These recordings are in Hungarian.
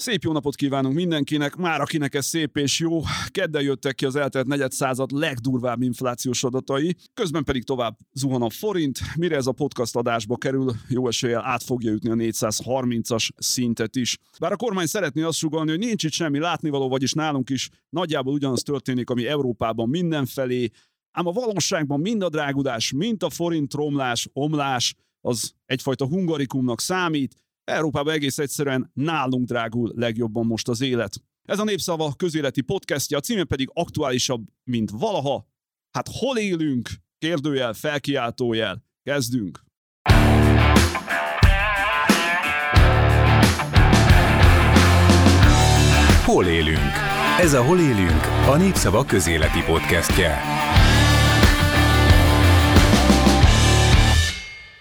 Szép jó napot kívánunk mindenkinek, már akinek ez szép és jó. Kedden jöttek ki az eltelt negyed század legdurvább inflációs adatai, közben pedig tovább zuhan a forint. Mire ez a podcast adásba kerül, jó eséllyel át fogja jutni a 430-as szintet is. Bár a kormány szeretné azt sugalni, hogy nincs itt semmi látnivaló, vagyis nálunk is nagyjából ugyanaz történik, ami Európában mindenfelé, ám a valóságban mind a drágudás, mind a forint romlás, omlás, az egyfajta hungarikumnak számít, Európában egész egyszerűen nálunk drágul legjobban most az élet. Ez a Népszava közéleti podcastja, a címe pedig aktuálisabb, mint valaha. Hát hol élünk? Kérdőjel, felkiáltójel. Kezdünk! Hol élünk? Ez a Hol élünk, a Népszava közéleti podcastje.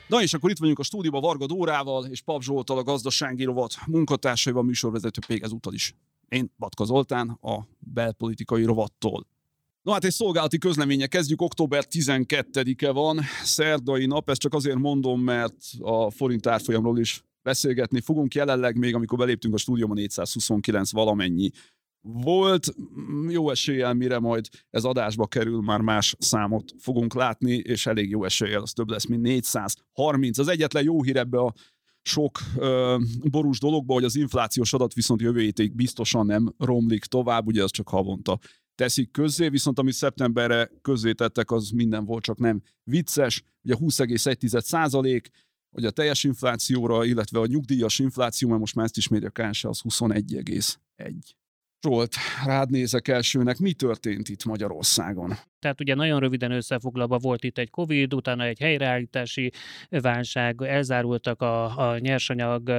Na és akkor itt vagyunk a stúdióban Varga Dórával és Pap Zsoltal, a gazdasági rovat munkatársaival, műsorvezető még ezúttal is. Én Batka Zoltán, a belpolitikai rovattól. Na hát egy szolgálati közleménye kezdjük, október 12-e van, szerdai nap, ezt csak azért mondom, mert a forint árfolyamról is beszélgetni fogunk. Jelenleg még, amikor beléptünk a stúdióban 429 valamennyi volt. Jó eséllyel, mire majd ez adásba kerül, már más számot fogunk látni, és elég jó eséllyel az több lesz, mint 430. Az egyetlen jó hír ebbe a sok ö, borús dologba, hogy az inflációs adat viszont jövő hétig biztosan nem romlik tovább, ugye az csak havonta teszik közzé, viszont amit szeptemberre tettek, az minden volt, csak nem vicces. Ugye 20,1 százalék, hogy a teljes inflációra, illetve a nyugdíjas infláció, mert most már ezt is méri a KSH, az 21,1. Zsolt, rád nézek elsőnek, mi történt itt Magyarországon? Tehát ugye nagyon röviden összefoglalva volt itt egy Covid, utána egy helyreállítási válság, elzárultak a, a nyersanyag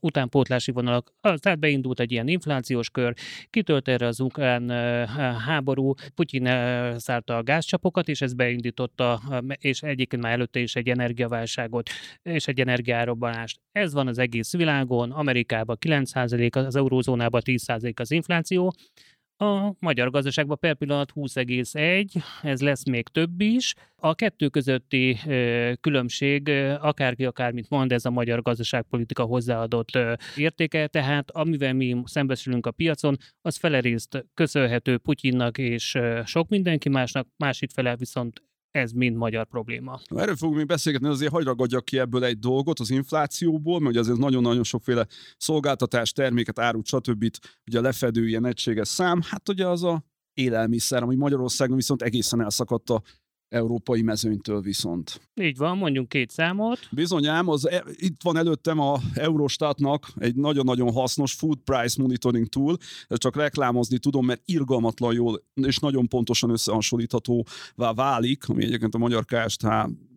utánpótlási vonalak, tehát beindult egy ilyen inflációs kör, kitölt erre az ukrán háború, Putyin szállta a gázcsapokat, és ez beindította, és egyébként már előtte is egy energiaválságot, és egy energiárobbanást. Ez van az egész világon, Amerikában 9%, az eurózónában 10% az infláció, a magyar gazdaságban per pillanat 20,1, ez lesz még több is. A kettő közötti különbség, akárki akármit mond, ez a magyar gazdaságpolitika hozzáadott értéke, tehát amivel mi szembesülünk a piacon, az felerészt köszönhető Putyinnak és sok mindenki másnak, másik fele viszont ez mind magyar probléma. Erről fogunk még beszélgetni, azért hagy ragadjak ki ebből egy dolgot az inflációból, mert azért nagyon-nagyon sokféle szolgáltatás, terméket, árut, stb. ugye lefedő ilyen egységes szám, hát ugye az a élelmiszer, ami Magyarországon viszont egészen elszakadt a európai mezőnytől viszont. Így van, mondjunk két számot. Bizonyám, az, e, itt van előttem a Eurostatnak egy nagyon-nagyon hasznos food price monitoring tool, csak reklámozni tudom, mert irgalmatlan jól és nagyon pontosan összehasonlíthatóvá válik, ami egyébként a magyar KSH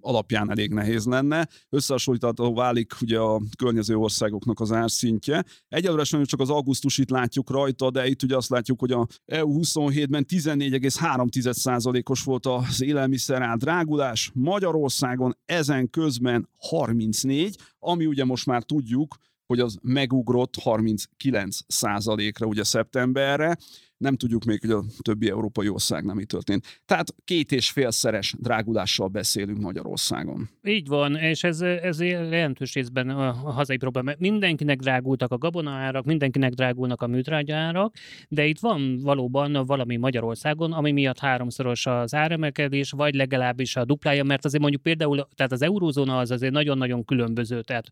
alapján elég nehéz lenne. Összehasonlítható válik ugye a környező országoknak az árszintje. Egyelőre sajnos csak az augusztusit látjuk rajta, de itt ugye azt látjuk, hogy a EU 27-ben 14,3%-os volt az élelmiszer drágulás, Magyarországon ezen közben 34, ami ugye most már tudjuk, hogy az megugrott 39% ra ugye szeptemberre, nem tudjuk még, hogy a többi európai ország mi történt. Tehát két és félszeres drágulással beszélünk Magyarországon. Így van, és ez, ez jelentős részben a, hazai probléma. Mindenkinek drágultak a gabonaárak, mindenkinek drágulnak a műtrágyaárak, de itt van valóban valami Magyarországon, ami miatt háromszoros az áremelkedés, vagy legalábbis a duplája, mert azért mondjuk például, tehát az eurózóna az azért nagyon-nagyon különböző, tehát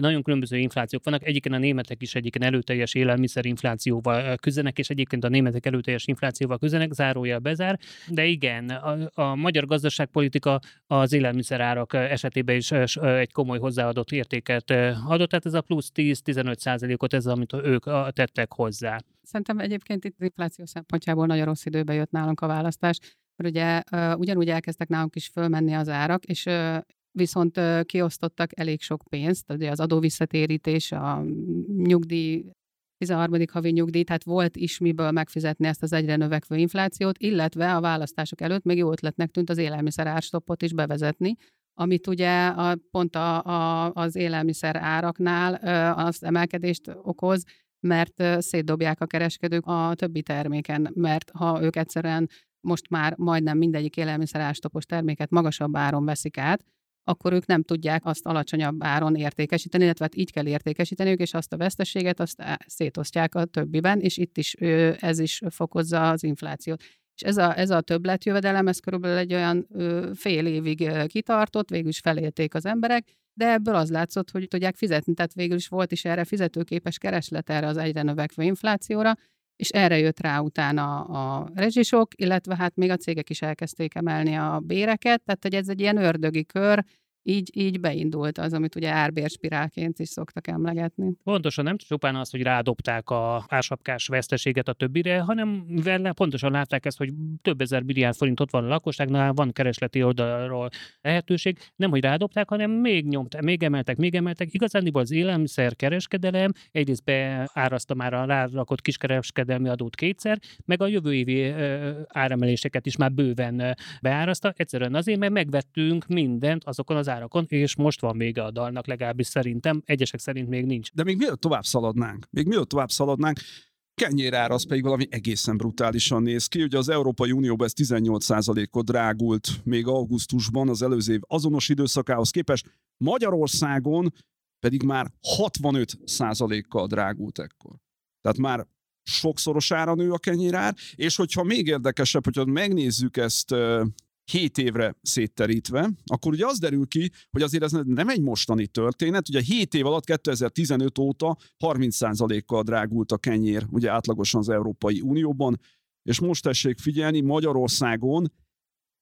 nagyon különböző inflációk vannak. Egyébként a németek is egyébként előteljes élelmiszerinflációval küzdenek, és egyébként a németek előteljes inflációval küzdenek, zárójel bezár, de igen, a, a magyar gazdaságpolitika az élelmiszerárak esetében is egy komoly hozzáadott értéket adott, tehát ez a plusz 10-15 százalékot, ez amit ők tettek hozzá. Szerintem egyébként itt infláció szempontjából nagyon rossz időbe jött nálunk a választás, mert ugye ugyanúgy elkezdtek nálunk is fölmenni az árak, és viszont kiosztottak elég sok pénzt, ugye az adóvisszatérítés, a nyugdíj 13. havi nyugdíj, tehát volt is miből megfizetni ezt az egyre növekvő inflációt, illetve a választások előtt még jó ötletnek tűnt az élelmiszer árstoppot is bevezetni, amit ugye a, pont a, a, az élelmiszer áraknál az emelkedést okoz, mert szétdobják a kereskedők a többi terméken, mert ha ők egyszerűen most már majdnem mindegyik élelmiszer árstoppos terméket magasabb áron veszik át, akkor ők nem tudják azt alacsonyabb áron értékesíteni, illetve hát így kell értékesíteniük, és azt a veszteséget azt szétosztják a többiben, és itt is ez is fokozza az inflációt. És ez a, ez a többletjövedelem, ez körülbelül egy olyan fél évig kitartott, végül is felélték az emberek, de ebből az látszott, hogy tudják fizetni, tehát végül is volt is erre fizetőképes kereslet erre az egyre növekvő inflációra, és erre jött rá utána a rezsisok, illetve hát még a cégek is elkezdték emelni a béreket, tehát hogy ez egy ilyen ördögi kör, így, így beindult az, amit ugye árbérspirálként is szoktak emlegetni. Pontosan nem csupán az, hogy rádobták a ásapkás veszteséget a többire, hanem mivel pontosan látták ezt, hogy több ezer milliárd forintot van a lakosságnál, van keresleti oldalról lehetőség, nem hogy rádobták, hanem még nyomták, még emeltek, még emeltek. Igazándiból az élelmiszer kereskedelem egyrészt beáraszta már a rárakott kiskereskedelmi adót kétszer, meg a jövő évi áremeléseket is már bőven beáraszta. Egyszerűen azért, mert megvettünk mindent azokon az árakon, és most van vége a dalnak, legalábbis szerintem, egyesek szerint még nincs. De még mielőtt tovább szaladnánk, még mielőtt tovább szaladnánk, kenyérár az pedig valami egészen brutálisan néz ki. Ugye az Európai Unióban ez 18%-ot drágult még augusztusban az előző év azonos időszakához képest, Magyarországon pedig már 65%-kal drágult ekkor. Tehát már sokszorosára nő a kenyérár, és hogyha még érdekesebb, hogyha megnézzük ezt 7 évre szétterítve, akkor ugye az derül ki, hogy azért ez nem egy mostani történet. Ugye 7 év alatt 2015 óta 30%-kal drágult a kenyér, ugye átlagosan az Európai Unióban, és most tessék figyelni, Magyarországon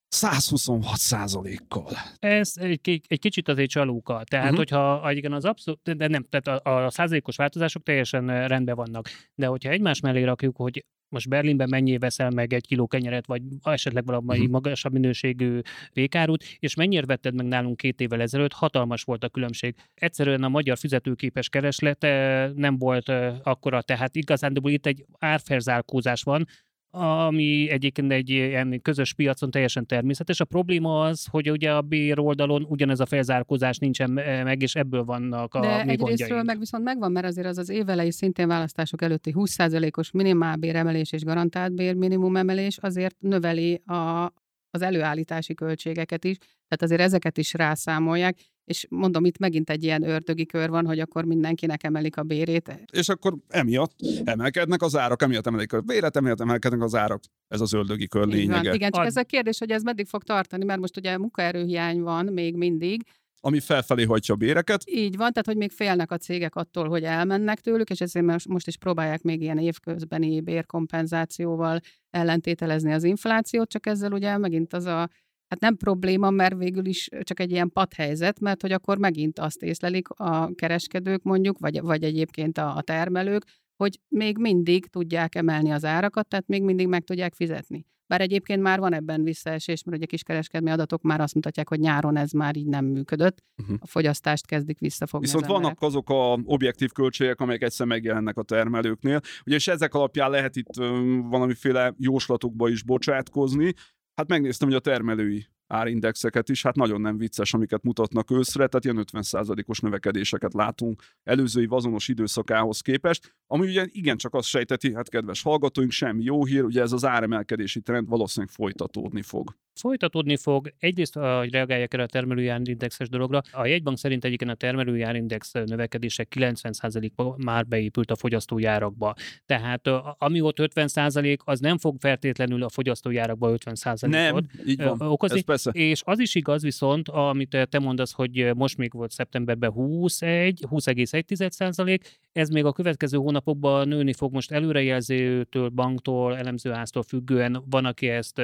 126 százalékkal. Ez egy, egy kicsit azért csalóka. Tehát, uh-huh. hogyha igen, az abszolút, de nem, tehát a, a százalékos változások teljesen rendben vannak. De hogyha egymás mellé rakjuk, hogy most Berlinben mennyi veszel meg egy kiló kenyeret, vagy esetleg valamely uh-huh. magasabb minőségű vékárút, és mennyire vetted meg nálunk két évvel ezelőtt, hatalmas volt a különbség. Egyszerűen a magyar fizetőképes kereslete nem volt akkora, tehát igazándiból itt egy árferzálkózás van, ami egyébként egy ilyen közös piacon teljesen természetes. A probléma az, hogy ugye a bér oldalon ugyanez a felzárkózás nincsen meg, és ebből vannak a De még egyrésztről meg viszont megvan, mert azért az az évelei szintén választások előtti 20%-os minimálbéremelés és garantált bér minimum emelés azért növeli a, az előállítási költségeket is, tehát azért ezeket is rászámolják, és mondom, itt megint egy ilyen ördögi kör van, hogy akkor mindenkinek emelik a bérét. És akkor emiatt emelkednek az árak, emiatt emelik a béret, emiatt emelkednek az árak. Ez az ördögi kör lényege. Igen, csak Ad... ez a kérdés, hogy ez meddig fog tartani, mert most ugye munkaerőhiány van még mindig, ami felfelé hagyja a béreket. Így van, tehát hogy még félnek a cégek attól, hogy elmennek tőlük, és ezért most is próbálják még ilyen évközbeni bérkompenzációval ellentételezni az inflációt, csak ezzel ugye megint az a hát nem probléma, mert végül is csak egy ilyen padhelyzet, mert hogy akkor megint azt észlelik a kereskedők mondjuk, vagy, vagy egyébként a, a termelők, hogy még mindig tudják emelni az árakat, tehát még mindig meg tudják fizetni. Bár egyébként már van ebben visszaesés, mert ugye kiskereskedmi adatok már azt mutatják, hogy nyáron ez már így nem működött. Uh-huh. A fogyasztást kezdik visszafogni. Viszont vannak azok a objektív költségek, amelyek egyszer megjelennek a termelőknél. Ugye, és ezek alapján lehet itt valamiféle jóslatokba is bocsátkozni. Hát megnéztem, hogy a termelői árindexeket is, hát nagyon nem vicces, amiket mutatnak őszre, tehát ilyen 50%-os növekedéseket látunk előzői vazonos időszakához képest, ami ugye igencsak azt sejteti, hát kedves hallgatóink, semmi jó hír, ugye ez az áremelkedési trend valószínűleg folytatódni fog. Folytatódni fog. Egyrészt, hogy reagáljak erre a termelői árindexes dologra, a jegybank szerint egyébként a termelői árindex növekedése 90%-ba már beépült a fogyasztói árakba. Tehát ami ott 50% az nem fog feltétlenül a fogyasztói árakba 50%-ot nem, így van. okozni. Ez persze. És az is igaz viszont, amit te mondasz, hogy most még volt szeptemberben 21, 20,1% ez még a következő hónapokban nőni fog most előrejelzőtől, banktól, elemzőháztól függően. Van, aki ezt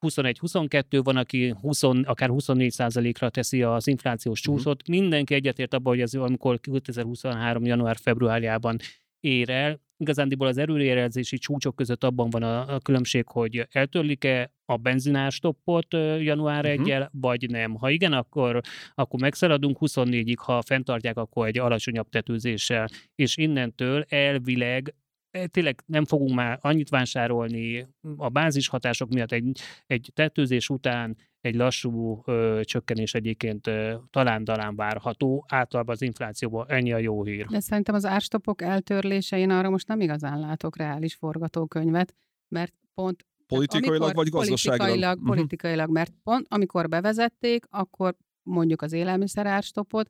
21-22, van, aki 20, akár 24 ra teszi az inflációs mhm. csúszot. Uh-huh. Mindenki egyetért abban, hogy ez amikor 2023. január-februárjában ér el. Igazándiból az erőjelzési csúcsok között abban van a, a különbség, hogy eltörlik-e a benzinástoppot január uh-huh. Mhm. 1 vagy nem. Ha igen, akkor, akkor megszaladunk 24-ig, ha fenntartják, akkor egy alacsonyabb tetőzéssel, és innentől elvileg tényleg nem fogunk már annyit vásárolni a bázis hatások miatt egy, egy tetőzés után egy lassú ö, csökkenés egyébként ö, talán-talán várható. Általában az inflációban ennyi a jó hír. De szerintem az árstopok eltörlése, én arra most nem igazán látok reális forgatókönyvet, mert pont Politikailag vagy gazdaságilag? Politikailag, uh-huh. politikailag, mert pont amikor bevezették, akkor mondjuk az élelmiszerárstopot,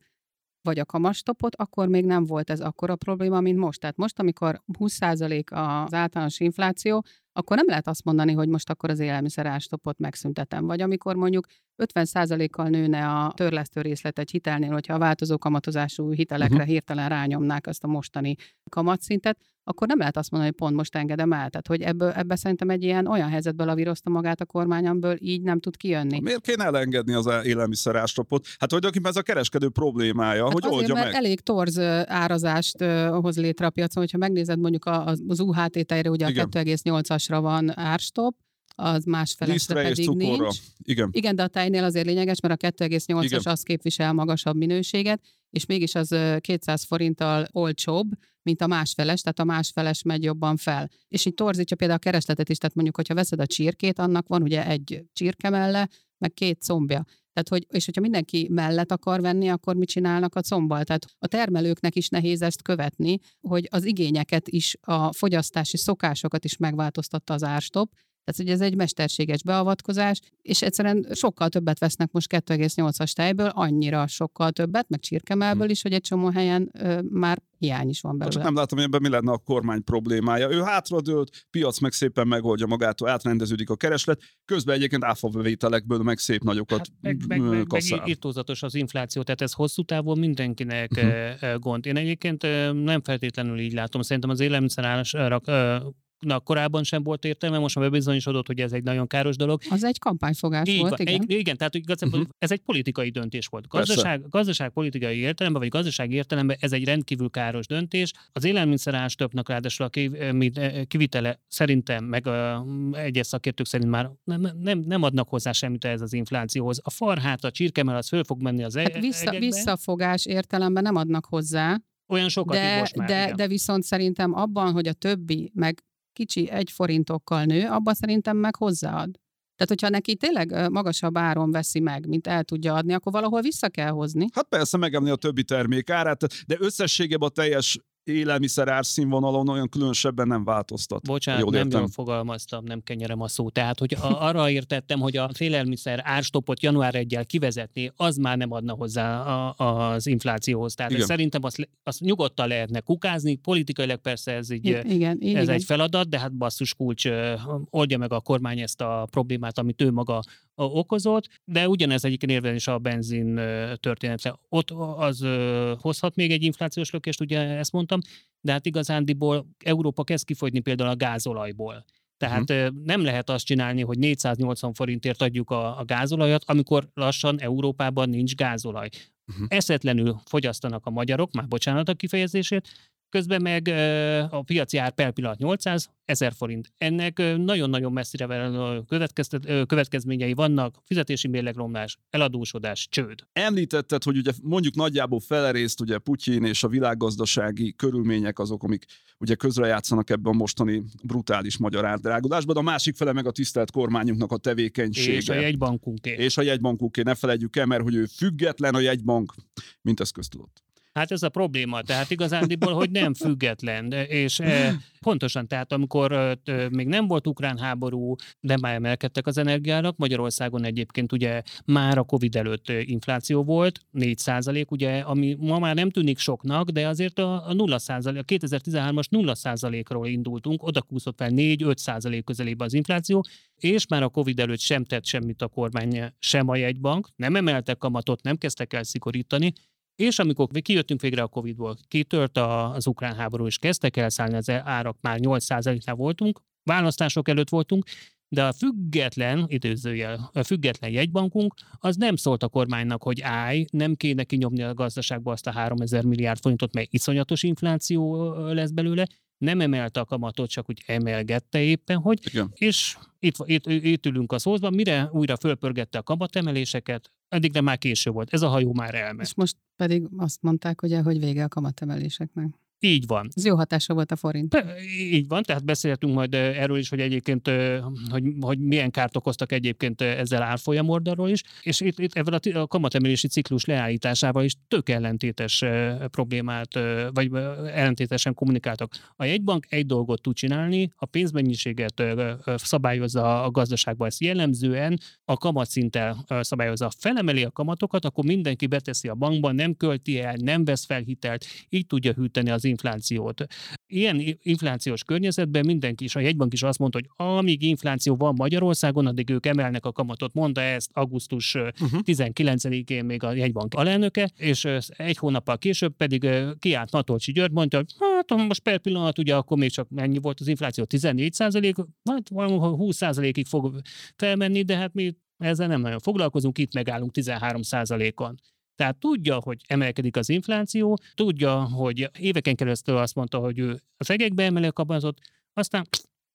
vagy a kamastopot, akkor még nem volt ez akkora probléma, mint most. Tehát most, amikor 20% az általános infláció, akkor nem lehet azt mondani, hogy most akkor az élelmiszerárstopot megszüntetem. Vagy amikor mondjuk 50%-kal nőne a törlesztő részlet egy hitelnél, hogyha a változó kamatozású hitelekre uh-huh. hirtelen rányomnák azt a mostani kamatszintet, akkor nem lehet azt mondani, hogy pont most engedem el. Tehát, hogy ebből, ebbe szerintem egy ilyen olyan helyzetből lavírozta magát a kormány, amiből így nem tud kijönni. Miért kéne elengedni az élelmiszerástopot? Hát, hogy ez a kereskedő problémája, hát hogy azért, oldja mert meg. elég torz árazást hoz létre a piacon, hogyha megnézed mondjuk az UHT tejre, ugye a 2,8-asra van árstop, az másfelesre pedig cukorra. nincs. Igen. Igen, de a tejnél azért lényeges, mert a 2,8-as az képvisel magasabb minőséget, és mégis az 200 forinttal olcsóbb, mint a másfeles, tehát a másfeles megy jobban fel. És így torzítja például a keresletet is, tehát mondjuk, hogyha veszed a csirkét, annak van ugye egy csirke melle, meg két combja. Tehát, hogy, és hogyha mindenki mellett akar venni, akkor mit csinálnak a combbal? Tehát a termelőknek is nehéz ezt követni, hogy az igényeket is, a fogyasztási szokásokat is megváltoztatta az árstop, tehát, hogy ez egy mesterséges beavatkozás, és egyszerűen sokkal többet vesznek most 2,8-as tejből, annyira sokkal többet, meg csirkemelből hm. is, hogy egy csomó helyen ö, már hiány is van belőle. Csak nem látom, hogy ebben mi lenne a kormány problémája. Ő hátradőlt, piac meg szépen megoldja magától, átrendeződik a kereslet, közben egyébként áfabevételekből meg szép nagyokat hát meg, meg, meg, az infláció, tehát ez hosszú távon mindenkinek uh-huh. gond. Én egyébként nem feltétlenül így látom, szerintem az élelmiszerárak na, korábban sem volt értelme, most már bebizonyosodott, hogy ez egy nagyon káros dolog. Az egy kampányfogás Így volt, van, igen. Egy, igen, tehát igazából uh-huh. ez egy politikai döntés volt. Gazdaság, gazdaság politikai értelemben, vagy gazdasági értelemben ez egy rendkívül káros döntés. Az élelmiszerástöpnek ráadásul a kivitele szerintem, meg a, egyes szakértők szerint már nem, nem, nem adnak hozzá semmit ez az inflációhoz. A farhát, a csirkemel az föl fog menni az hát vissza, Visszafogás értelemben nem adnak hozzá, olyan sokat de, most már, de, de viszont szerintem abban, hogy a többi, meg kicsi egy forintokkal nő, abban szerintem meg hozzáad. Tehát, hogyha neki tényleg magasabb áron veszi meg, mint el tudja adni, akkor valahol vissza kell hozni. Hát persze megemni a többi termék árát, de összességében a teljes élelmiszer árszínvonalon olyan különösebben nem változtat. Bocsánat, jól nem jól fogalmaztam, nem kenyerem a szó. Tehát, hogy arra értettem, hogy a élelmiszer árstopot január 1 kivezetni, az már nem adna hozzá a, az inflációhoz. Tehát igen. szerintem azt, azt nyugodtan lehetne kukázni, politikailag persze ez, így, igen, ez igen. egy feladat, de hát basszus kulcs, oldja meg a kormány ezt a problémát, amit ő maga okozott, de ugyanez egyébként érvényes a benzin történetre. Ott az hozhat még egy inflációs lökést, ugye ezt mondtam, de hát igazándiból Európa kezd kifogyni például a gázolajból. Tehát uh-huh. nem lehet azt csinálni, hogy 480 forintért adjuk a, a gázolajat, amikor lassan Európában nincs gázolaj. Uh-huh. Eszetlenül fogyasztanak a magyarok, már bocsánat a kifejezését, közben meg a piaci ár per pillanat 800, 1000 forint. Ennek nagyon-nagyon messzire következményei vannak, fizetési mérlegromlás, eladósodás, csőd. Említetted, hogy ugye mondjuk nagyjából felerészt ugye Putyin és a világgazdasági körülmények azok, amik ugye közrejátszanak ebben a mostani brutális magyar árdrágulásban, de a másik fele meg a tisztelt kormányunknak a tevékenysége. És a jegybankunké. És a jegybankunké, ne felejtjük el, mert hogy ő független a jegybank, mint ezt köztudott. Hát ez a probléma, tehát igazándiból, hogy nem független, és e, pontosan, tehát amikor még nem volt ukrán háború, de már emelkedtek az energiárak, Magyarországon egyébként ugye már a Covid előtt infláció volt, 4 százalék, ugye, ami ma már nem tűnik soknak, de azért a, a 0 százalék, a 2013-as 0 százalékról indultunk, oda kúszott fel 4-5 százalék közelébe az infláció, és már a Covid előtt sem tett semmit a kormány, sem a jegybank, nem emeltek kamatot, nem kezdtek el szigorítani, és amikor kijöttünk végre a Covid-ból, kitört az ukrán háború, és kezdtek elszállni az árak, már 8%-nál voltunk, választások előtt voltunk, de a független, időzőjel, a független jegybankunk, az nem szólt a kormánynak, hogy állj, nem kéne kinyomni a gazdaságba azt a 3000 milliárd forintot, mert iszonyatos infláció lesz belőle, nem emelte a kamatot, csak úgy emelgette éppen, hogy, Igen. és itt, itt, itt ülünk a szózban, mire újra fölpörgette a kamatemeléseket, addigra már késő volt, ez a hajó már elment. És most pedig azt mondták, ugye, hogy vége a kamatemeléseknek. Így van. Ez jó hatása volt a forint. Így van, tehát beszéltünk majd erről is, hogy egyébként, hogy, hogy milyen kárt okoztak egyébként ezzel árfolyam oldalról is, és itt, itt ebben a, a kamatemelési ciklus leállításával is tök ellentétes problémát, vagy ellentétesen kommunikáltak. A jegybank egy dolgot tud csinálni, a pénzmennyiséget szabályozza a gazdaságban, ezt jellemzően a kamatszinttel szabályozza. Felemeli a kamatokat, akkor mindenki beteszi a bankba, nem költi el, nem vesz fel hitelt, így tudja hűteni az inflációt. Ilyen inflációs környezetben mindenki is, a jegybank is azt mondta, hogy amíg infláció van Magyarországon, addig ők emelnek a kamatot. Mondta ezt augusztus uh-huh. 19-én még a jegybank alelnöke, és egy hónappal később pedig kiállt Natolcsi György, mondta, hogy hát most per pillanat ugye akkor még csak mennyi volt az infláció, 14 százalék, hát 20 százalékig fog felmenni, de hát mi ezzel nem nagyon foglalkozunk, itt megállunk 13 százalékon. Tehát tudja, hogy emelkedik az infláció, tudja, hogy éveken keresztül azt mondta, hogy ő az egekbe emeli a kamatot, aztán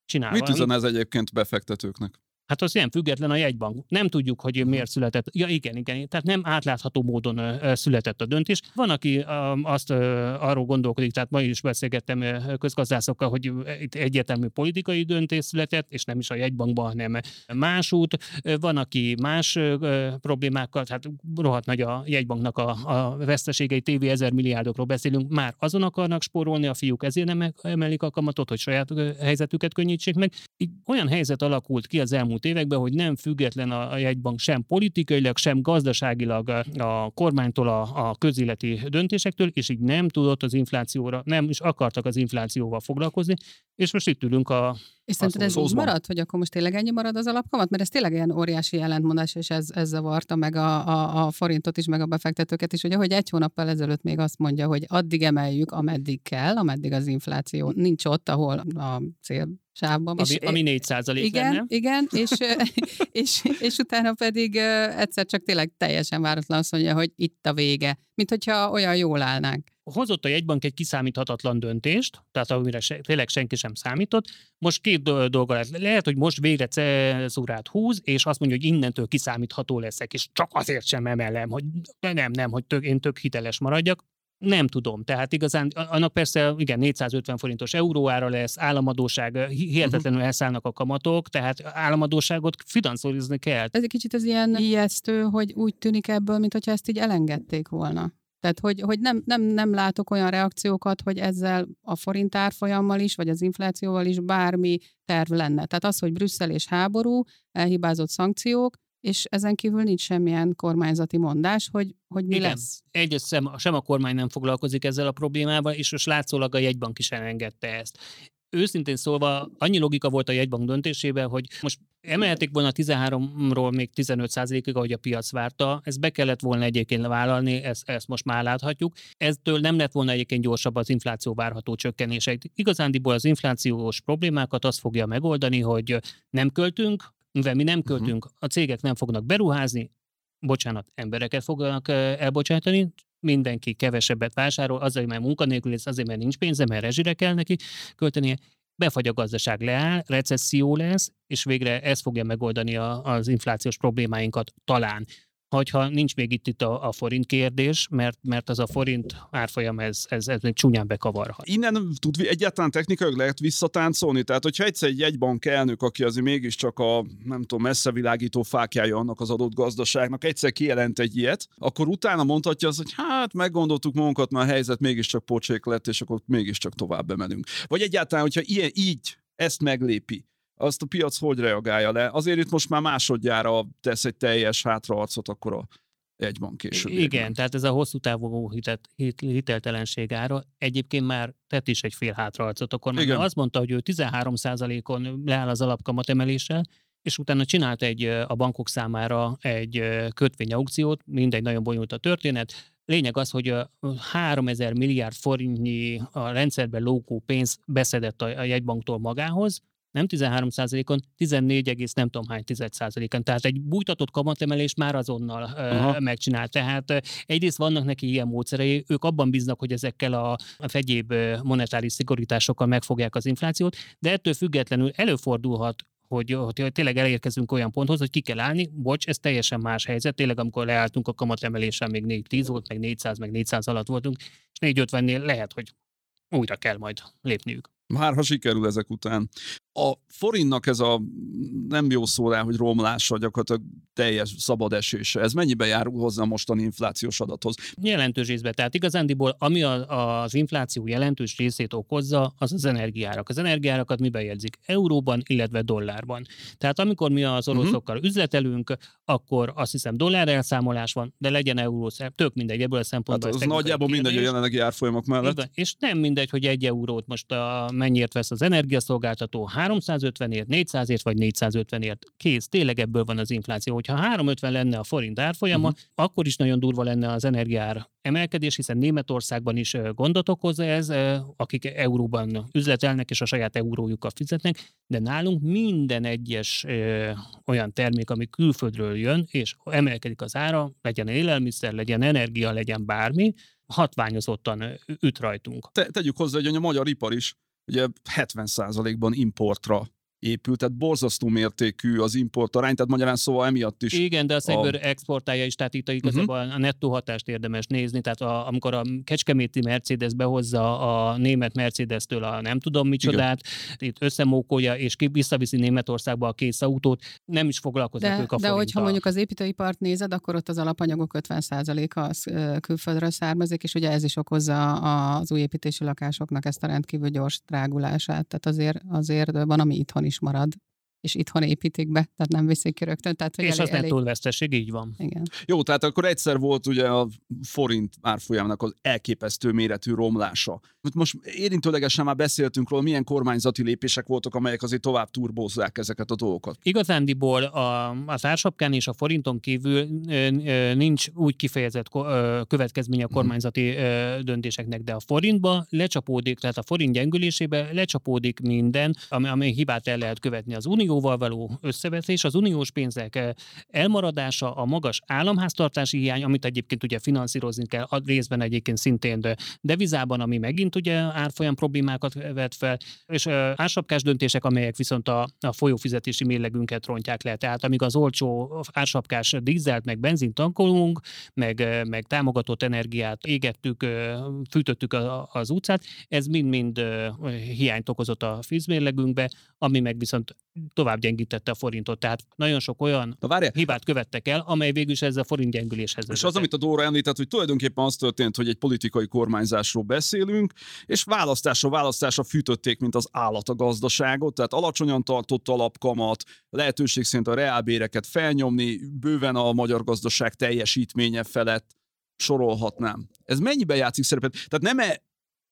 csinál Mit üzen ez egyébként befektetőknek? Hát az ilyen független a jegybank. Nem tudjuk, hogy mhm. miért született. Ja, igen, igen. Tehát nem átlátható módon született a döntés. Van, aki azt arról gondolkodik, tehát ma is beszélgettem közgazdászokkal, hogy itt egyértelmű politikai döntés született, és nem is a jegybankban, hanem másút. Van, aki más problémákkal, tehát rohadt nagy a jegybanknak a, a veszteségei, TV ezer milliárdokról beszélünk, már azon akarnak spórolni a fiúk, ezért nem emelik a kamatot, hogy saját helyzetüket könnyítsék meg. Így olyan helyzet alakult ki az elmúlt elmúlt években, hogy nem független a jegybank sem politikailag, sem gazdaságilag a kormánytól, a, a közéleti döntésektől, és így nem tudott az inflációra, nem is akartak az inflációval foglalkozni, és most itt ülünk a és szerinted ez úgy marad, hogy akkor most tényleg ennyi marad az alapkamat? Mert ez tényleg ilyen óriási ellentmondás, és ez, ez zavarta meg a, a, a forintot is, meg a befektetőket is, hogy ahogy egy hónappal ezelőtt még azt mondja, hogy addig emeljük, ameddig kell, ameddig az infláció nincs ott, ahol a cél sávban. Ami, és, ami 4 százalék Igen, lenne. igen, és, és, és utána pedig egyszer csak tényleg teljesen váratlan azt mondja, hogy itt a vége. Mint hogyha olyan jól állnánk hozott a jegybank egy kiszámíthatatlan döntést, tehát amire se, tényleg senki sem számított. Most két dolga lehet. Lehet, hogy most végre cezúrát húz, és azt mondja, hogy innentől kiszámítható leszek, és csak azért sem emelem, hogy nem, nem, hogy tök, én tök hiteles maradjak. Nem tudom. Tehát igazán, annak persze, igen, 450 forintos euróára lesz, államadóság, hihetetlenül elszállnak a kamatok, tehát államadóságot finanszírozni kell. Ez egy kicsit az ilyen ijesztő, hogy úgy tűnik ebből, mintha ezt így elengedték volna. Tehát, hogy, hogy nem, nem, nem látok olyan reakciókat, hogy ezzel a forint árfolyammal is, vagy az inflációval is bármi terv lenne. Tehát az, hogy Brüsszel és háború, elhibázott szankciók, és ezen kívül nincs semmilyen kormányzati mondás, hogy, hogy mi Igen. lesz. Egyes sem, sem a kormány nem foglalkozik ezzel a problémával, és most látszólag a jegybank is elengedte ezt őszintén szólva annyi logika volt a jegybank döntésében, hogy most emelhetik volna 13-ról még 15%-ig, ahogy a piac várta, ezt be kellett volna egyébként vállalni, ezt, ezt most már láthatjuk. Eztől nem lett volna egyébként gyorsabb az infláció várható csökkenése. Igazándiból az inflációs problémákat azt fogja megoldani, hogy nem költünk, mivel mi nem mhm. költünk, uh-huh. a cégek nem fognak beruházni, bocsánat, embereket fognak elbocsátani, mindenki kevesebbet vásárol, azért, mert munkanélkül lesz, azért, mert nincs pénze, mert rezsire kell neki költenie, befagy a gazdaság, leáll, recesszió lesz, és végre ez fogja megoldani a, az inflációs problémáinkat talán hogyha nincs még itt, itt a, a forint kérdés, mert, mert az a forint árfolyam, ez, ez, ez még csúnyán bekavarhat. Innen tud egyáltalán technikailag lehet visszatáncolni? Tehát, hogyha egyszer egy jegybank elnök, aki azért mégiscsak a, nem tudom, messzevilágító fákjája annak az adott gazdaságnak, egyszer kijelent egy ilyet, akkor utána mondhatja az, hogy hát meggondoltuk magunkat, mert a helyzet mégiscsak pocsék lett, és akkor mégiscsak tovább bemenünk. Vagy egyáltalán, hogyha ilyen, így ezt meglépi, azt a piac hogy reagálja le. Azért itt most már másodjára tesz egy teljes hátraarcot, akkor a jegybank később. Igen, tehát ez a hosszú távú hitet, hit, hiteltelenség ára egyébként már tett is egy fél hátraarcot. Akkor már azt mondta, hogy ő 13%-on leáll az alapkamat emeléssel, és utána csinált egy a bankok számára egy kötvényaukciót, mindegy, nagyon bonyolult a történet. Lényeg az, hogy 3000 milliárd forintnyi a rendszerben lókó pénz beszedett a jegybanktól magához, nem 13%-on, 14, nem tudom hány 10%-on. Tehát egy bújtatott kamatemelés már azonnal Aha. megcsinál. Tehát egyrészt vannak neki ilyen módszerei, ők abban bíznak, hogy ezekkel a, a fegyéb monetáris szigorításokkal megfogják az inflációt, de ettől függetlenül előfordulhat, hogy, hogy tényleg elérkezünk olyan ponthoz, hogy ki kell állni, bocs, ez teljesen más helyzet, tényleg amikor leálltunk a kamatemelésen még 4-10 volt, meg 400, meg 400 alatt voltunk, és 450-nél lehet, hogy újra kell majd lépniük. Már ha sikerül ezek után. A forintnak ez a nem jó szó rá, hogy romlása, gyakorlatilag teljes szabad esése. Ez mennyibe járul hozzá a mostani inflációs adathoz? Jelentős részben. Tehát igazándiból, ami a, az infláció jelentős részét okozza, az az energiárak. Az energiárakat mi bejegyzik? Euróban, illetve dollárban. Tehát amikor mi az mhm. oroszokkal uh-huh. üzletelünk, akkor azt hiszem dollár elszámolás van, de legyen euró, tök mindegy ebből a szempontból. Hát az nagyjából mindegy a jelenlegi árfolyamok mellett. Igen, és nem mindegy, hogy egy eurót most a, mennyiért vesz az energiaszolgáltató, 350-ért, 400-ért vagy 450-ért. Kész, tényleg ebből van az infláció. Hogyha 350 lenne a forint árfolyama, uh-huh. akkor is nagyon durva lenne az energiár emelkedés, hiszen Németországban is gondot okoz ez, akik euróban üzletelnek és a saját eurójukkal fizetnek, de nálunk minden egyes ö, olyan termék, ami külföldről jön, és emelkedik az ára, legyen élelmiszer, legyen energia, legyen bármi, hatványozottan üt rajtunk. Te, tegyük hozzá, hogy a magyar ipar is ugye 70%-ban importra épült, tehát borzasztó mértékű az import arány, tehát magyarán szóval emiatt is. Igen, de a egyből a... exportálja is, tehát itt igazából uh-huh. a nettó hatást érdemes nézni, tehát a, amikor a kecskeméti Mercedes behozza a német Mercedes-től a nem tudom micsodát, Igen. itt összemókolja és ki visszaviszi Németországba a kész autót, nem is foglalkoznak de, ők a De hogyha mondjuk az építőipart nézed, akkor ott az alapanyagok 50%-a az külföldről származik, és ugye ez is okozza az új építésű lakásoknak ezt a rendkívül gyors drágulását. Tehát azért, azért van, ami itthon is marad és itthon építik be, tehát nem viszik ki rögtön. Tehát, hogy és elég, az elég... túlveszteség, így van. Igen. Jó, tehát akkor egyszer volt ugye a forint árfolyamnak az elképesztő méretű romlása. Most érintőlegesen már beszéltünk róla, milyen kormányzati lépések voltak, amelyek azért tovább turbózzák ezeket a dolgokat. Igazándiból a, az ársapkán és a forinton kívül nincs úgy kifejezett következménye a mhm. kormányzati döntéseknek, de a forintba lecsapódik, tehát a forint gyengülésébe lecsapódik minden, ami, ami hibát el lehet követni az unió unióval való összevetés, az uniós pénzek eh, elmaradása, a magas államháztartási hiány, amit egyébként ugye finanszírozni kell, a részben egyébként szintén de devizában, ami megint ugye árfolyam problémákat vet fel, és eh, ársapkás döntések, amelyek viszont a, a folyófizetési mérlegünket rontják le. Tehát amíg az olcsó ársapkás dízelt, meg benzint tankolunk, meg, eh, meg támogatott energiát égettük, fűtöttük az utcát, ez mind-mind hiányt okozott a fűzmérlegünkbe, ami meg viszont tovább gyengítette a forintot. Tehát nagyon sok olyan Na, hibát követtek el, amely végül is ezzel a forint gyengüléshez És az, amit a Dóra említett, hogy tulajdonképpen az történt, hogy egy politikai kormányzásról beszélünk, és választásra választásra fűtötték, mint az állat a gazdaságot, tehát alacsonyan tartott alapkamat, lehetőség szerint a reálbéreket felnyomni, bőven a magyar gazdaság teljesítménye felett sorolhatnám. Ez mennyiben játszik szerepet? Tehát nem -e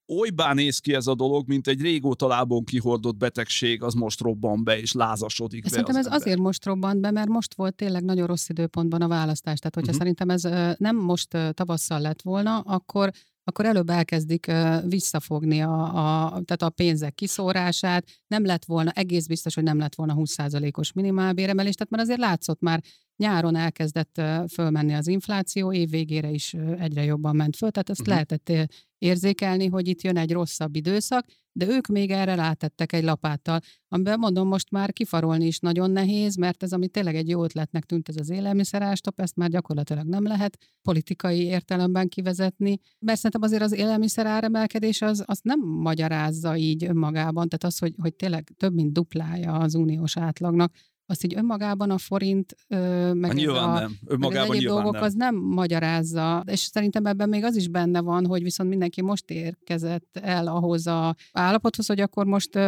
olybá néz ki ez a dolog, mint egy régóta lábon kihordott betegség, az most robban be, és lázasodik be. Szerintem az ez ember. azért most robbant be, mert most volt tényleg nagyon rossz időpontban a választás. Tehát, hogyha uh-huh. szerintem ez nem most tavasszal lett volna, akkor akkor előbb elkezdik visszafogni a, a, tehát a pénzek kiszórását. Nem lett volna, egész biztos, hogy nem lett volna 20%-os minimálbéremelés, tehát már azért látszott már nyáron elkezdett fölmenni az infláció, év végére is egyre jobban ment föl, tehát ezt uh-huh. lehetett érzékelni, hogy itt jön egy rosszabb időszak, de ők még erre rátettek egy lapáttal, amiben mondom, most már kifarolni is nagyon nehéz, mert ez, ami tényleg egy jó ötletnek tűnt, ez az élelmiszerástop, ezt már gyakorlatilag nem lehet politikai értelemben kivezetni. Mert szerintem azért az élelmiszer áremelkedés az, az nem magyarázza így önmagában, tehát az, hogy, hogy tényleg több mint duplája az uniós átlagnak, azt így önmagában a forint, meg, hát nyilván a, nem. Önmagában meg az dolgok, nem. az nem magyarázza. És szerintem ebben még az is benne van, hogy viszont mindenki most érkezett el ahhoz a állapothoz, hogy akkor most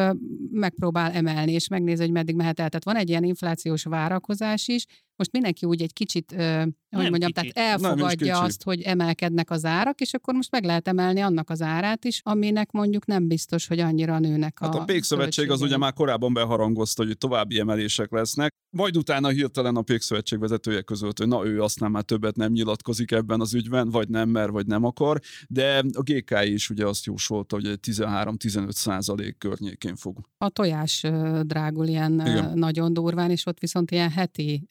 megpróbál emelni, és megnéz, hogy meddig mehet el. Tehát van egy ilyen inflációs várakozás is, most mindenki úgy egy kicsit, uh, hogy mondjam, kicsit. tehát elfogadja azt, hogy emelkednek az árak, és akkor most meg lehet emelni annak az árát is, aminek mondjuk nem biztos, hogy annyira nőnek hát a a Pékszövetség az ugye már korábban beharangozta, hogy további emelések lesznek, majd utána hirtelen a Pékszövetség vezetője között, hogy na ő aztán már többet nem nyilatkozik ebben az ügyben, vagy nem mer, vagy nem akar, de a GK is ugye azt jósolta, hogy 13-15 százalék környékén fog. A tojás drágul ilyen Igen. nagyon durván, és ott viszont ilyen heti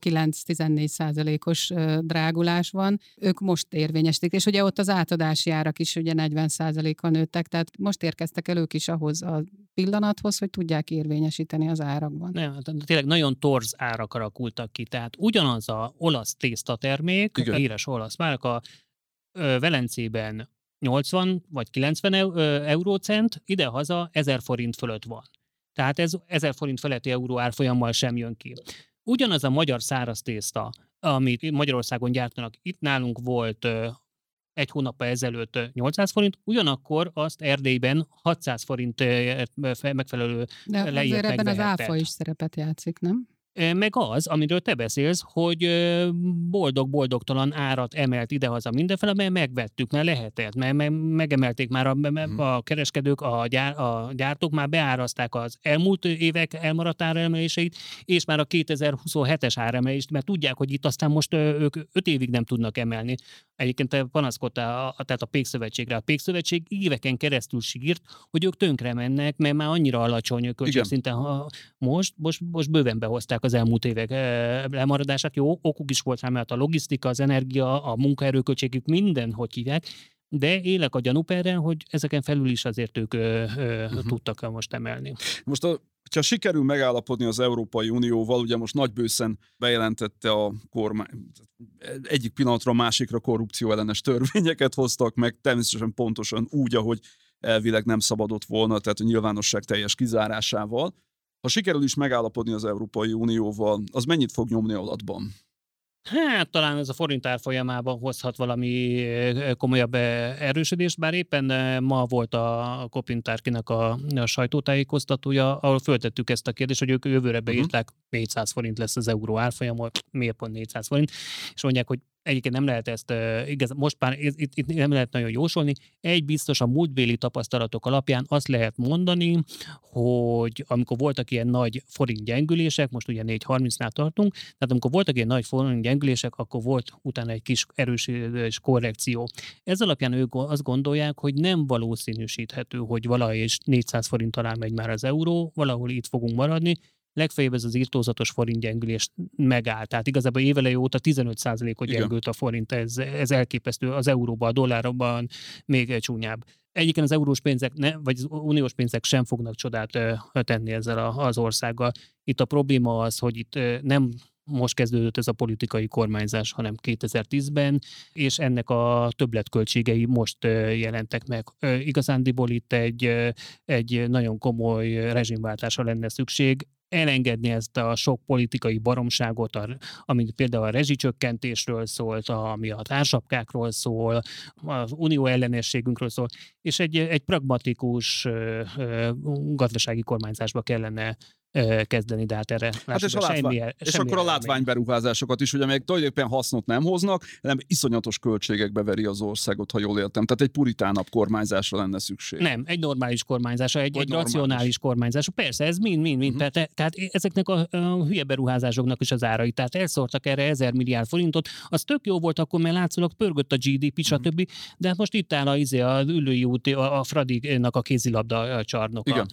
9-14 százalékos drágulás van. Ők most érvényesítik, és ugye ott az átadási árak is ugye 40 százalékkal nőttek, tehát most érkeztek el ők is ahhoz a pillanathoz, hogy tudják érvényesíteni az árakban. Ne, hát tényleg nagyon torz árak alakultak ki, tehát ugyanaz a olasz tésztatermék, Igen. híres olasz márka, Velencében 80 vagy 90 eurócent, ide-haza 1000 forint fölött van. Tehát ez 1000 forint feletti euró árfolyammal sem jön ki. Ugyanaz a magyar száraz tészta, amit Magyarországon gyártanak, itt nálunk volt egy hónappal ezelőtt 800 forint, ugyanakkor azt Erdélyben 600 forint megfelelő De azért ebben az áfa is szerepet játszik, nem? Meg az, amiről te beszélsz, hogy boldog-boldogtalan árat emelt idehaza mindenfele, mert megvettük, mert lehetett, mert megemelték már a, mhm. a kereskedők, a, gyár, a gyártók már beárazták az elmúlt évek elmaradt áremeléseit, és már a 2027-es áremelést, mert tudják, hogy itt aztán most ők 5 évig nem tudnak emelni. Egyébként te panaszkodtál a, tehát a Pékszövetségre. A Pékszövetség éveken keresztül sírt, hogy ők tönkre mennek, mert már annyira alacsony költségszinten. Most, most, most bőven behozták az elmúlt évek lemaradását. Jó, okuk is volt rá, mert a logisztika, az energia, a munkaerőköltségük minden, hogy hívják, de élek a gyanúperrel, hogy ezeken felül is azért ők ö, ö, uh-huh. tudtak most emelni. Most a ha sikerül megállapodni az Európai Unióval, ugye most nagybőszen bejelentette a kormány, egyik pillanatra a másikra korrupció ellenes törvényeket hoztak meg, természetesen pontosan úgy, ahogy elvileg nem szabadott volna, tehát a nyilvánosság teljes kizárásával. Ha sikerül is megállapodni az Európai Unióval, az mennyit fog nyomni alatban? Hát talán ez a forint árfolyamában hozhat valami komolyabb erősödést, bár éppen ma volt a Kopintárkinak a, a sajtótájékoztatója, ahol föltettük ezt a kérdést, hogy ők jövőre mhm. beírták, uh-huh. 400 forint lesz az euró árfolyam, miért pont 400 forint, és mondják, hogy egyébként nem lehet ezt, igaz, most már itt, itt nem lehet nagyon jósolni. Egy biztos a múltbéli tapasztalatok alapján azt lehet mondani, hogy amikor voltak ilyen nagy forint gyengülések, most ugye 4.30-nál tartunk, tehát amikor voltak ilyen nagy forint gyengülések, akkor volt utána egy kis erős korrekció. Ez alapján ők azt gondolják, hogy nem valószínűsíthető, hogy valahogy is 400 forint alá megy már az euró, valahol itt fogunk maradni, legfeljebb ez az írtózatos forint gyengülést megállt. Tehát igazából évelei óta 15%-ot gyengült a forint, ez, ez elképesztő, az euróban, a dollárban még csúnyább. Egyébként az eurós pénzek, ne, vagy az uniós pénzek sem fognak csodát tenni ezzel a, az országgal. Itt a probléma az, hogy itt nem most kezdődött ez a politikai kormányzás, hanem 2010-ben, és ennek a többletköltségei most jelentek meg. Igazándiból itt egy, egy nagyon komoly rezsimváltásra lenne szükség elengedni ezt a sok politikai baromságot, amit például a rezsicsökkentésről szólt, ami a társapkákról szól, az unió ellenességünkről szól, és egy, egy pragmatikus gazdasági kormányzásba kellene kezdeni, de hát erre hát és, a látvány, semmi, és semmi akkor a látványberuházásokat is, ugye még tulajdonképpen hasznot nem hoznak, hanem iszonyatos költségekbe veri az országot, ha jól értem. Tehát egy puritánabb kormányzásra lenne szükség. Nem, egy normális kormányzásra, egy, egy racionális kormányzásra. Persze, ez mind, mind, mind. Uh-huh. Tehát, tehát ezeknek a, a hülye beruházásoknak is az árai. Tehát elszórtak erre ezer milliárd forintot. Az tök jó volt akkor, mert látszólag pörgött a GDP, uh-huh. stb. De hát most itt áll a, izé, a ülői út, a, a Fradinak a kézilabda csarnoka. Igen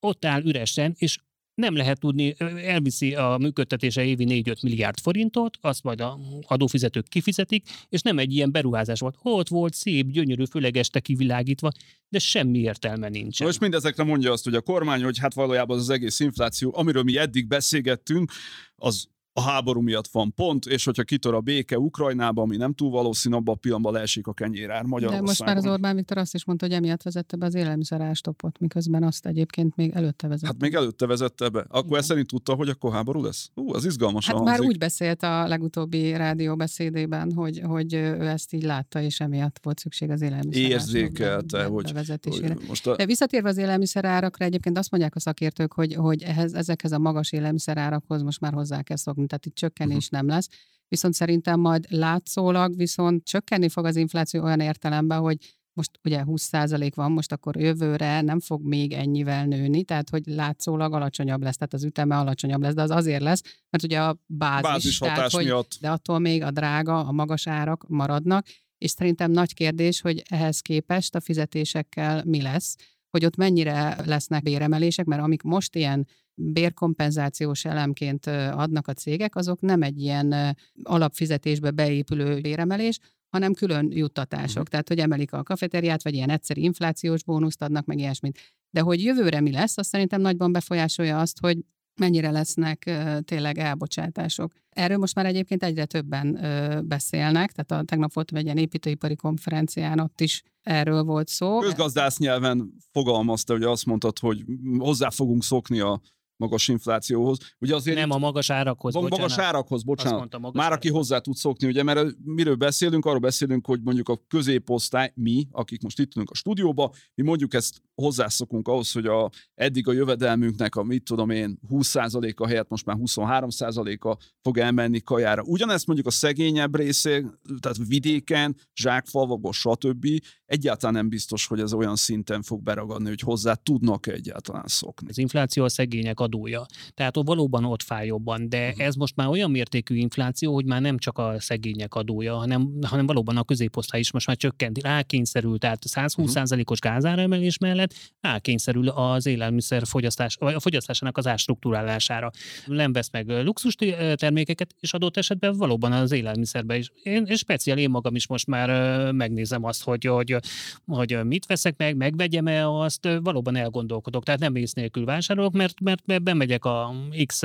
ott áll üresen, és nem lehet tudni, elviszi a működtetése évi 4-5 milliárd forintot, azt majd a adófizetők kifizetik, és nem egy ilyen beruházás volt. Ott volt szép, gyönyörű, főleg este kivilágítva, de semmi értelme nincsen. Most mindezekre mondja azt, hogy a kormány, hogy hát valójában az, egész infláció, amiről mi eddig beszélgettünk, az a háború miatt van pont, és hogyha kitör a béke Ukrajnába, ami nem túl valószínű, abban a pillanatban leesik a kenyérár Magyarországon. De most már az Orbán Viktor azt is mondta, hogy emiatt vezette be az élelmiszerástopot, miközben azt egyébként még előtte vezette. Hát még előtte vezette be. Akkor Igen. ezt szerint tudta, hogy akkor háború lesz? Ú, az izgalmas. Hát már úgy beszélt a legutóbbi rádióbeszédében, hogy, hogy ő ezt így látta, és emiatt volt szükség az élelmiszer. Érzékelte, hogy, hogy most a... De visszatérve az élelmiszerárakra, egyébként azt mondják a szakértők, hogy, hogy ehhez, ezekhez a magas élelmiszerárakhoz most már hozzá kell szokni tehát itt csökkenés uh-huh. nem lesz. Viszont szerintem majd látszólag viszont csökkenni fog az infláció olyan értelemben, hogy most ugye 20% van, most akkor jövőre nem fog még ennyivel nőni, tehát hogy látszólag alacsonyabb lesz, tehát az üteme alacsonyabb lesz, de az azért lesz, mert ugye a bázis, bázis tehát, hogy, miatt. de attól még a drága, a magas árak maradnak, és szerintem nagy kérdés, hogy ehhez képest a fizetésekkel mi lesz, hogy ott mennyire lesznek béremelések, mert amik most ilyen bérkompenzációs elemként adnak a cégek, azok nem egy ilyen alapfizetésbe beépülő béremelés, hanem külön juttatások. Uh-huh. Tehát, hogy emelik a kafeteriát, vagy ilyen egyszerű inflációs bónuszt adnak, meg ilyesmit. De hogy jövőre mi lesz, azt szerintem nagyban befolyásolja azt, hogy mennyire lesznek tényleg elbocsátások. Erről most már egyébként egyre többen beszélnek, tehát a, tegnap voltam egy ilyen építőipari konferencián, ott is erről volt szó. Közgazdász nyelven fogalmazta, hogy azt mondtad, hogy hozzá fogunk szokni a magas inflációhoz. Ugye azért nem a magas árakhoz, bocsánat. Magas árakhoz, bocsánat. Mondta, magas Már árakhoz. aki hozzá tud szokni, ugye, mert miről beszélünk, arról beszélünk, hogy mondjuk a középosztály, mi, akik most itt ülünk a stúdióba, mi mondjuk ezt hozzászokunk ahhoz, hogy a, eddig a jövedelmünknek a mit tudom én 20%-a helyett most már 23%-a fog elmenni kajára. Ugyanezt mondjuk a szegényebb részén, tehát vidéken, zsákfalvakban, stb. Egyáltalán nem biztos, hogy ez olyan szinten fog beragadni, hogy hozzá tudnak egyáltalán szokni. Az infláció a szegények adója. Tehát valóban ott fáj jobban, de uh-huh. ez most már olyan mértékű infláció, hogy már nem csak a szegények adója, hanem, hanem valóban a középosztály is most már csökkent, rákényszerül, tehát 120%-os gázáremelés mellett rákényszerül az élelmiszer fogyasztás, vagy a fogyasztásának az árstruktúrálására. Nem vesz meg luxus termékeket, és adott esetben valóban az élelmiszerbe is. Én, én speciál én magam is most már megnézem azt, hogy, hogy, hogy mit veszek meg, megvegyem-e azt, valóban elgondolkodok. Tehát nem ész nélkül vásárolok, mert, mert bemegyek a X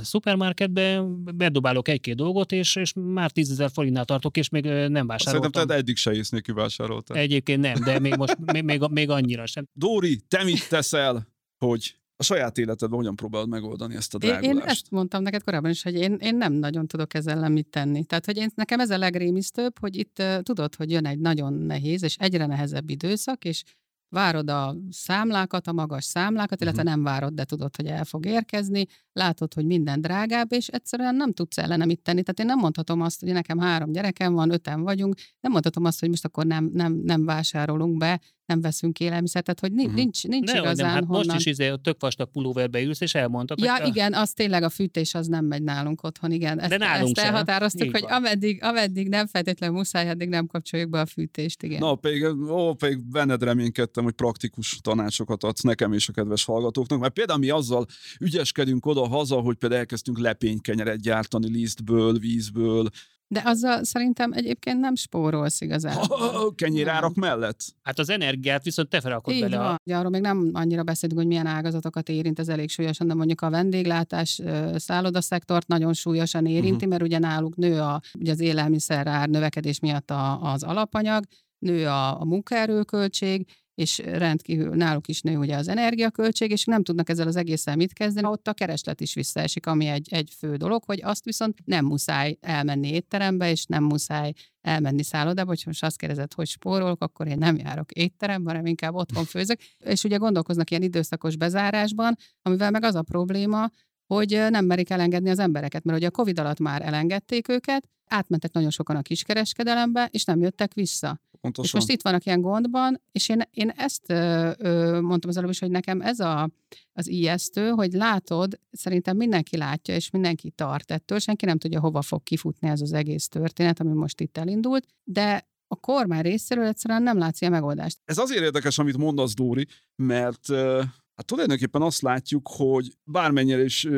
szupermarketbe, bedobálok egy-két dolgot, és, és már 10 forintnál tartok, és még nem vásároltam. Szerintem te eddig se ész nélkül vásároltál. Egyébként nem, de még most még, még, még annyira sem. Dóri, te mit teszel, hogy a saját életedben hogyan próbálod megoldani ezt a drágulást? Én, én ezt mondtam neked korábban is, hogy én, én nem nagyon tudok ezzel ellen mit tenni. Tehát, hogy én, nekem ez a legrémisztőbb, hogy itt uh, tudod, hogy jön egy nagyon nehéz és egyre nehezebb időszak, és várod a számlákat, a magas számlákat, illetve uh-huh. nem várod, de tudod, hogy el fog érkezni, látod, hogy minden drágább, és egyszerűen nem tudsz ellene mit tenni. Tehát én nem mondhatom azt, hogy nekem három gyerekem van, öten vagyunk, nem mondhatom azt, hogy most akkor nem, nem, nem vásárolunk be, nem veszünk élelmiszert, tehát hogy nincs, uh-huh. nincs, nincs ne, igazán nem, hát honnan... most is izé, tök vastag pulóverbe ülsz, és elmondtad. Ja, hogy igen, az tényleg a fűtés az nem megy nálunk otthon, igen. Ezt, De nálunk ezt elhatároztuk, hogy ameddig, ameddig nem feltétlenül muszáj, addig nem kapcsoljuk be a fűtést, igen. Na, pedig, ó, pedig benned reménykedtem, hogy praktikus tanácsokat adsz nekem és a kedves hallgatóknak, mert például mi azzal ügyeskedünk oda-haza, hogy például elkezdtünk lepénykenyeret gyártani lisztből, vízből, de azzal szerintem egyébként nem spórolsz igazából. Kenyérárak mellett? Hát az energiát viszont te felrakod Így bele. Van. A... Arról még nem annyira beszélünk, hogy milyen ágazatokat érint, ez elég súlyosan, de mondjuk a vendéglátás, szállodaszektort nagyon súlyosan érinti, uh-huh. mert ugye náluk nő a, ugye az élelmiszerár növekedés miatt a, az alapanyag, nő a, a munkaerőköltség, és rendkívül náluk is nő ugye az energiaköltség, és nem tudnak ezzel az egészen mit kezdeni. Ott a kereslet is visszaesik, ami egy, egy fő dolog, hogy azt viszont nem muszáj elmenni étterembe, és nem muszáj elmenni szállodába, hogy most azt kérdezed, hogy spórolok, akkor én nem járok étterembe, hanem inkább otthon főzök. És ugye gondolkoznak ilyen időszakos bezárásban, amivel meg az a probléma, hogy nem merik elengedni az embereket, mert ugye a Covid alatt már elengedték őket, átmentek nagyon sokan a kiskereskedelembe, és nem jöttek vissza. Pontosan. És most itt vannak ilyen gondban, és én, én ezt ö, ö, mondtam az előbb is, hogy nekem ez a, az ijesztő, hogy látod, szerintem mindenki látja, és mindenki tart ettől, senki nem tudja, hova fog kifutni ez az egész történet, ami most itt elindult, de a kormány részéről egyszerűen nem látsz ilyen megoldást. Ez azért érdekes, amit mondasz, Dóri, mert Hát tulajdonképpen azt látjuk, hogy bármennyire is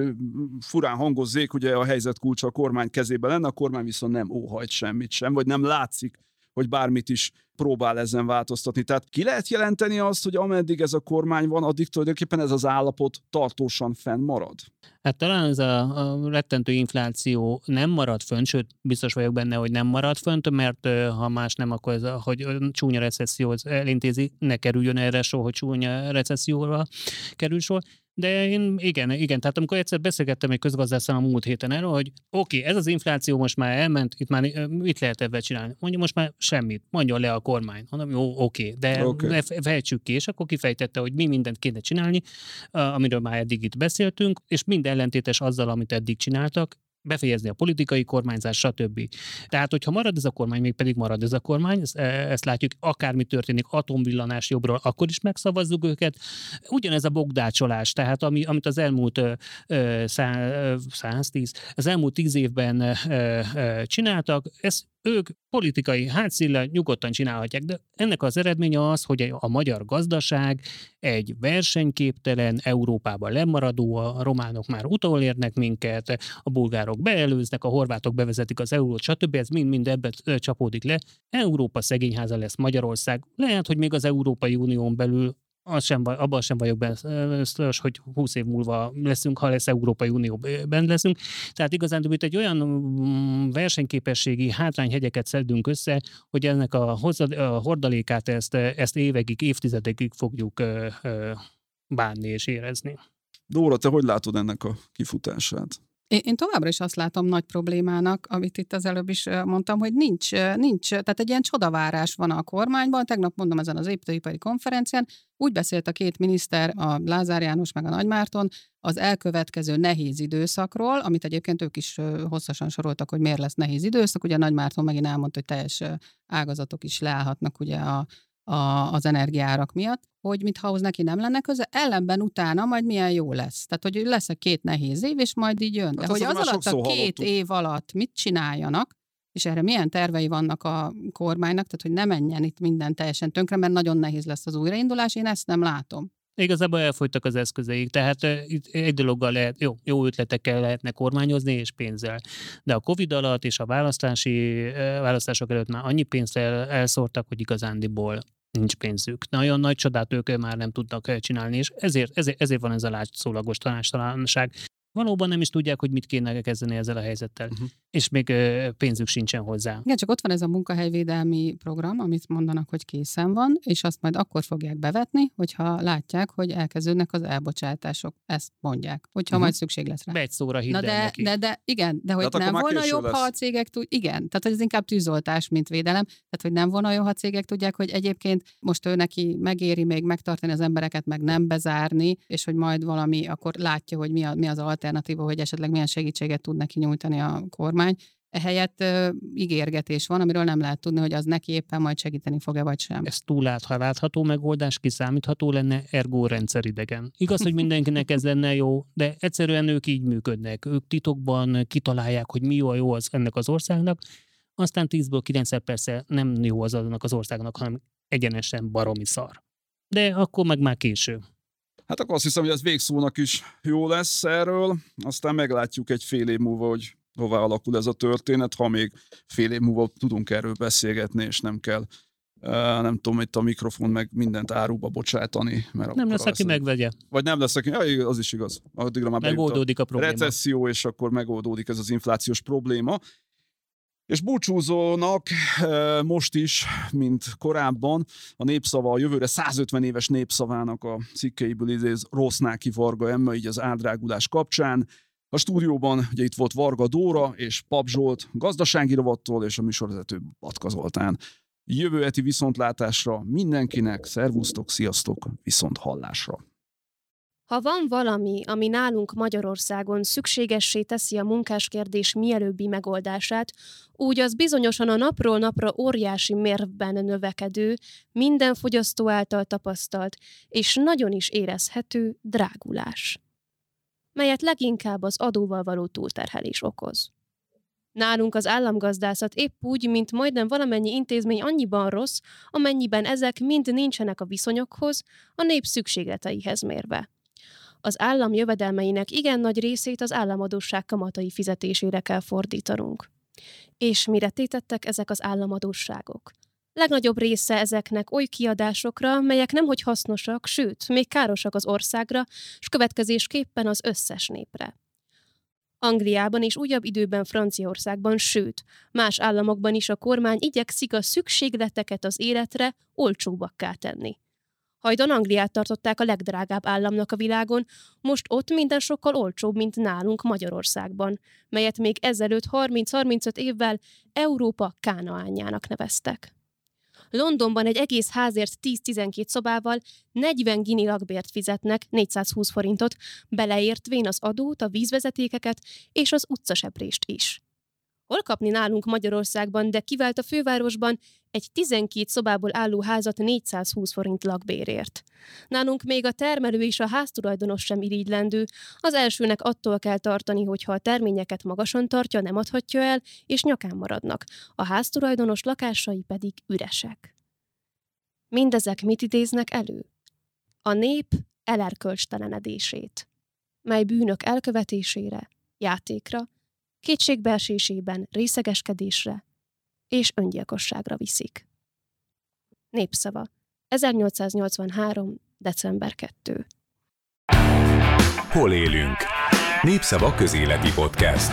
furán hangozzék, ugye a helyzet kulcsa a kormány kezében lenne, a kormány viszont nem óhajt semmit sem, vagy nem látszik, hogy bármit is próbál ezen változtatni. Tehát ki lehet jelenteni azt, hogy ameddig ez a kormány van, addig tulajdonképpen ez az állapot tartósan fennmarad? Hát talán ez a, a rettentő infláció nem marad fönn, sőt, biztos vagyok benne, hogy nem marad fönt, mert ha más nem, akkor ez a, hogy csúnya recesszió elintézi, ne kerüljön erre soha, hogy csúnya recesszióra kerül sor. De én igen, igen, tehát amikor egyszer beszélgettem egy közgazdászal a múlt héten erről, hogy oké, okay, ez az infláció most már elment, itt már mit lehet ebben csinálni? Mondja most már semmit, mondja le a kormány. Mondom, jó, oké, okay, de okay. fejtsük ki, és akkor kifejtette, hogy mi mindent kéne csinálni, amiről már eddig itt beszéltünk, és mind ellentétes azzal, amit eddig csináltak, befejezni a politikai kormányzás, stb. Tehát, hogyha marad ez a kormány, még pedig marad ez a kormány, ezt, e, ezt látjuk, akármi történik, atomvillanás jobbról, akkor is megszavazzuk őket. Ugyanez a bogdácsolás, tehát ami, amit az elmúlt ö, 110, az elmúlt tíz évben ö, ö, csináltak, ez ők politikai hátszíllel nyugodtan csinálhatják, de ennek az eredménye az, hogy a magyar gazdaság egy versenyképtelen, Európában lemaradó, a románok már utolérnek minket, a bulgárok beelőznek, a horvátok bevezetik az eurót, stb. Ez mind-mind ebbe csapódik le. Európa szegényháza lesz Magyarország. Lehet, hogy még az Európai Unión belül az sem, abban sem vagyok biztos, hogy 20 év múlva leszünk, ha lesz Európai Unióban leszünk. Tehát igazán itt egy olyan mm, versenyképességi hátrányhegyeket szedünk össze, hogy ennek a, hozad, a hordalékát ezt, ezt évekig, évtizedekig fogjuk bánni és érezni. Dóra, te hogy látod ennek a kifutását? Én, továbbra is azt látom nagy problémának, amit itt az előbb is mondtam, hogy nincs, nincs, tehát egy ilyen csodavárás van a kormányban. Tegnap mondom ezen az építőipari konferencián, úgy beszélt a két miniszter, a Lázár János meg a Nagymárton, az elkövetkező nehéz időszakról, amit egyébként ők is hosszasan soroltak, hogy miért lesz nehéz időszak. Ugye a Nagymárton megint elmondta, hogy teljes ágazatok is leállhatnak ugye a, a, az energiárak miatt, hogy mintha ahhoz neki nem lenne köze, ellenben utána majd milyen jó lesz. Tehát, hogy lesz egy két nehéz év, és majd így jön. De hát hogy az alatt a két hallottuk. év alatt mit csináljanak, és erre milyen tervei vannak a kormánynak, tehát hogy ne menjen itt minden teljesen tönkre, mert nagyon nehéz lesz az újraindulás, én ezt nem látom. Igazából elfogytak az eszközeik, tehát egy dologgal lehet, jó, jó ötletekkel lehetne kormányozni, és pénzzel. De a Covid alatt és a választási, választások előtt már annyi pénzt el, elszórtak, hogy igazándiból nincs pénzük. Nagyon nagy csodát ők már nem tudnak csinálni, és ezért, ezért, ezért van ez a látszólagos tanástalanság valóban nem is tudják, hogy mit kéne kezdeni ezzel a helyzettel, uh-huh. és még pénzük sincsen hozzá. Igen, csak ott van ez a munkahelyvédelmi program, amit mondanak, hogy készen van, és azt majd akkor fogják bevetni, hogyha látják, hogy elkezdődnek az elbocsátások. Ezt mondják, hogyha uh-huh. majd szükség lesz rá. Be egy szóra hidd Na de, neki. de, de, igen, de hogy de nem volna jobb, lesz. ha a cégek tud, igen, tehát hogy ez inkább tűzoltás, mint védelem, tehát hogy nem volna jó, ha a cégek tudják, hogy egyébként most ő neki megéri még megtartani az embereket, meg nem bezárni, és hogy majd valami, akkor látja, hogy mi, a, mi az alternatíva, hogy esetleg milyen segítséget tud neki nyújtani a kormány. Ehelyett ö, ígérgetés van, amiről nem lehet tudni, hogy az neki éppen majd segíteni fog-e vagy sem. Ez túlátható megoldás, kiszámítható lenne, ergo rendszeridegen. Igaz, hogy mindenkinek ez lenne jó, de egyszerűen ők így működnek. Ők titokban kitalálják, hogy mi jó a jó az ennek az országnak, aztán 10-ből 9 persze nem jó az annak az országnak, hanem egyenesen baromi szar. De akkor meg már késő. Hát akkor azt hiszem, hogy ez végszónak is jó lesz erről, aztán meglátjuk egy fél év múlva, hogy hová alakul ez a történet, ha még fél év múlva tudunk erről beszélgetni, és nem kell nem tudom, itt a mikrofon meg mindent áruba bocsátani. Mert nem lesz, aki megvegye. Vagy nem lesz, aki, ja, az is igaz. Addigra már megoldódik a, a probléma. Recesszió, és akkor megoldódik ez az inflációs probléma. És búcsúzónak most is, mint korábban, a népszava a jövőre 150 éves népszavának a cikkeiből idéz Rossznáki Varga Emma, így az áldrágulás kapcsán. A stúdióban ugye itt volt Varga Dóra és Pap Zsolt gazdasági rovattól, és a műsorvezető Batka Zoltán. Jövő heti viszontlátásra mindenkinek, szervusztok, sziasztok, viszont hallásra! Ha van valami, ami nálunk Magyarországon szükségessé teszi a munkáskérdés mielőbbi megoldását, úgy az bizonyosan a napról napra óriási mérvben növekedő, minden fogyasztó által tapasztalt és nagyon is érezhető drágulás, melyet leginkább az adóval való túlterhelés okoz. Nálunk az államgazdászat épp úgy, mint majdnem valamennyi intézmény annyiban rossz, amennyiben ezek mind nincsenek a viszonyokhoz, a nép szükségleteihez mérve az állam jövedelmeinek igen nagy részét az államadóság kamatai fizetésére kell fordítanunk. És mire tétettek ezek az államadóságok? Legnagyobb része ezeknek oly kiadásokra, melyek nemhogy hasznosak, sőt, még károsak az országra, és következésképpen az összes népre. Angliában és újabb időben Franciaországban, sőt, más államokban is a kormány igyekszik a szükségleteket az életre olcsóbbakká tenni. Hajdan Angliát tartották a legdrágább államnak a világon, most ott minden sokkal olcsóbb, mint nálunk Magyarországban, melyet még ezelőtt 30-35 évvel Európa kánaánjának neveztek. Londonban egy egész házért 10-12 szobával 40 gini lakbért fizetnek, 420 forintot, beleértvén az adót, a vízvezetékeket és az utcaseprést is. Hol kapni nálunk Magyarországban, de kivált a fővárosban egy 12 szobából álló házat 420 forint lakbérért. Nálunk még a termelő és a háztulajdonos sem irigylendő, az elsőnek attól kell tartani, hogy ha a terményeket magasan tartja, nem adhatja el, és nyakán maradnak, a háztulajdonos lakásai pedig üresek. Mindezek mit idéznek elő? A nép elerkölcstelenedését, mely bűnök elkövetésére, játékra, kétségbeesésében részegeskedésre és öngyilkosságra viszik. Népszava 1883. december 2. Hol élünk? Népszava közéleti podcast.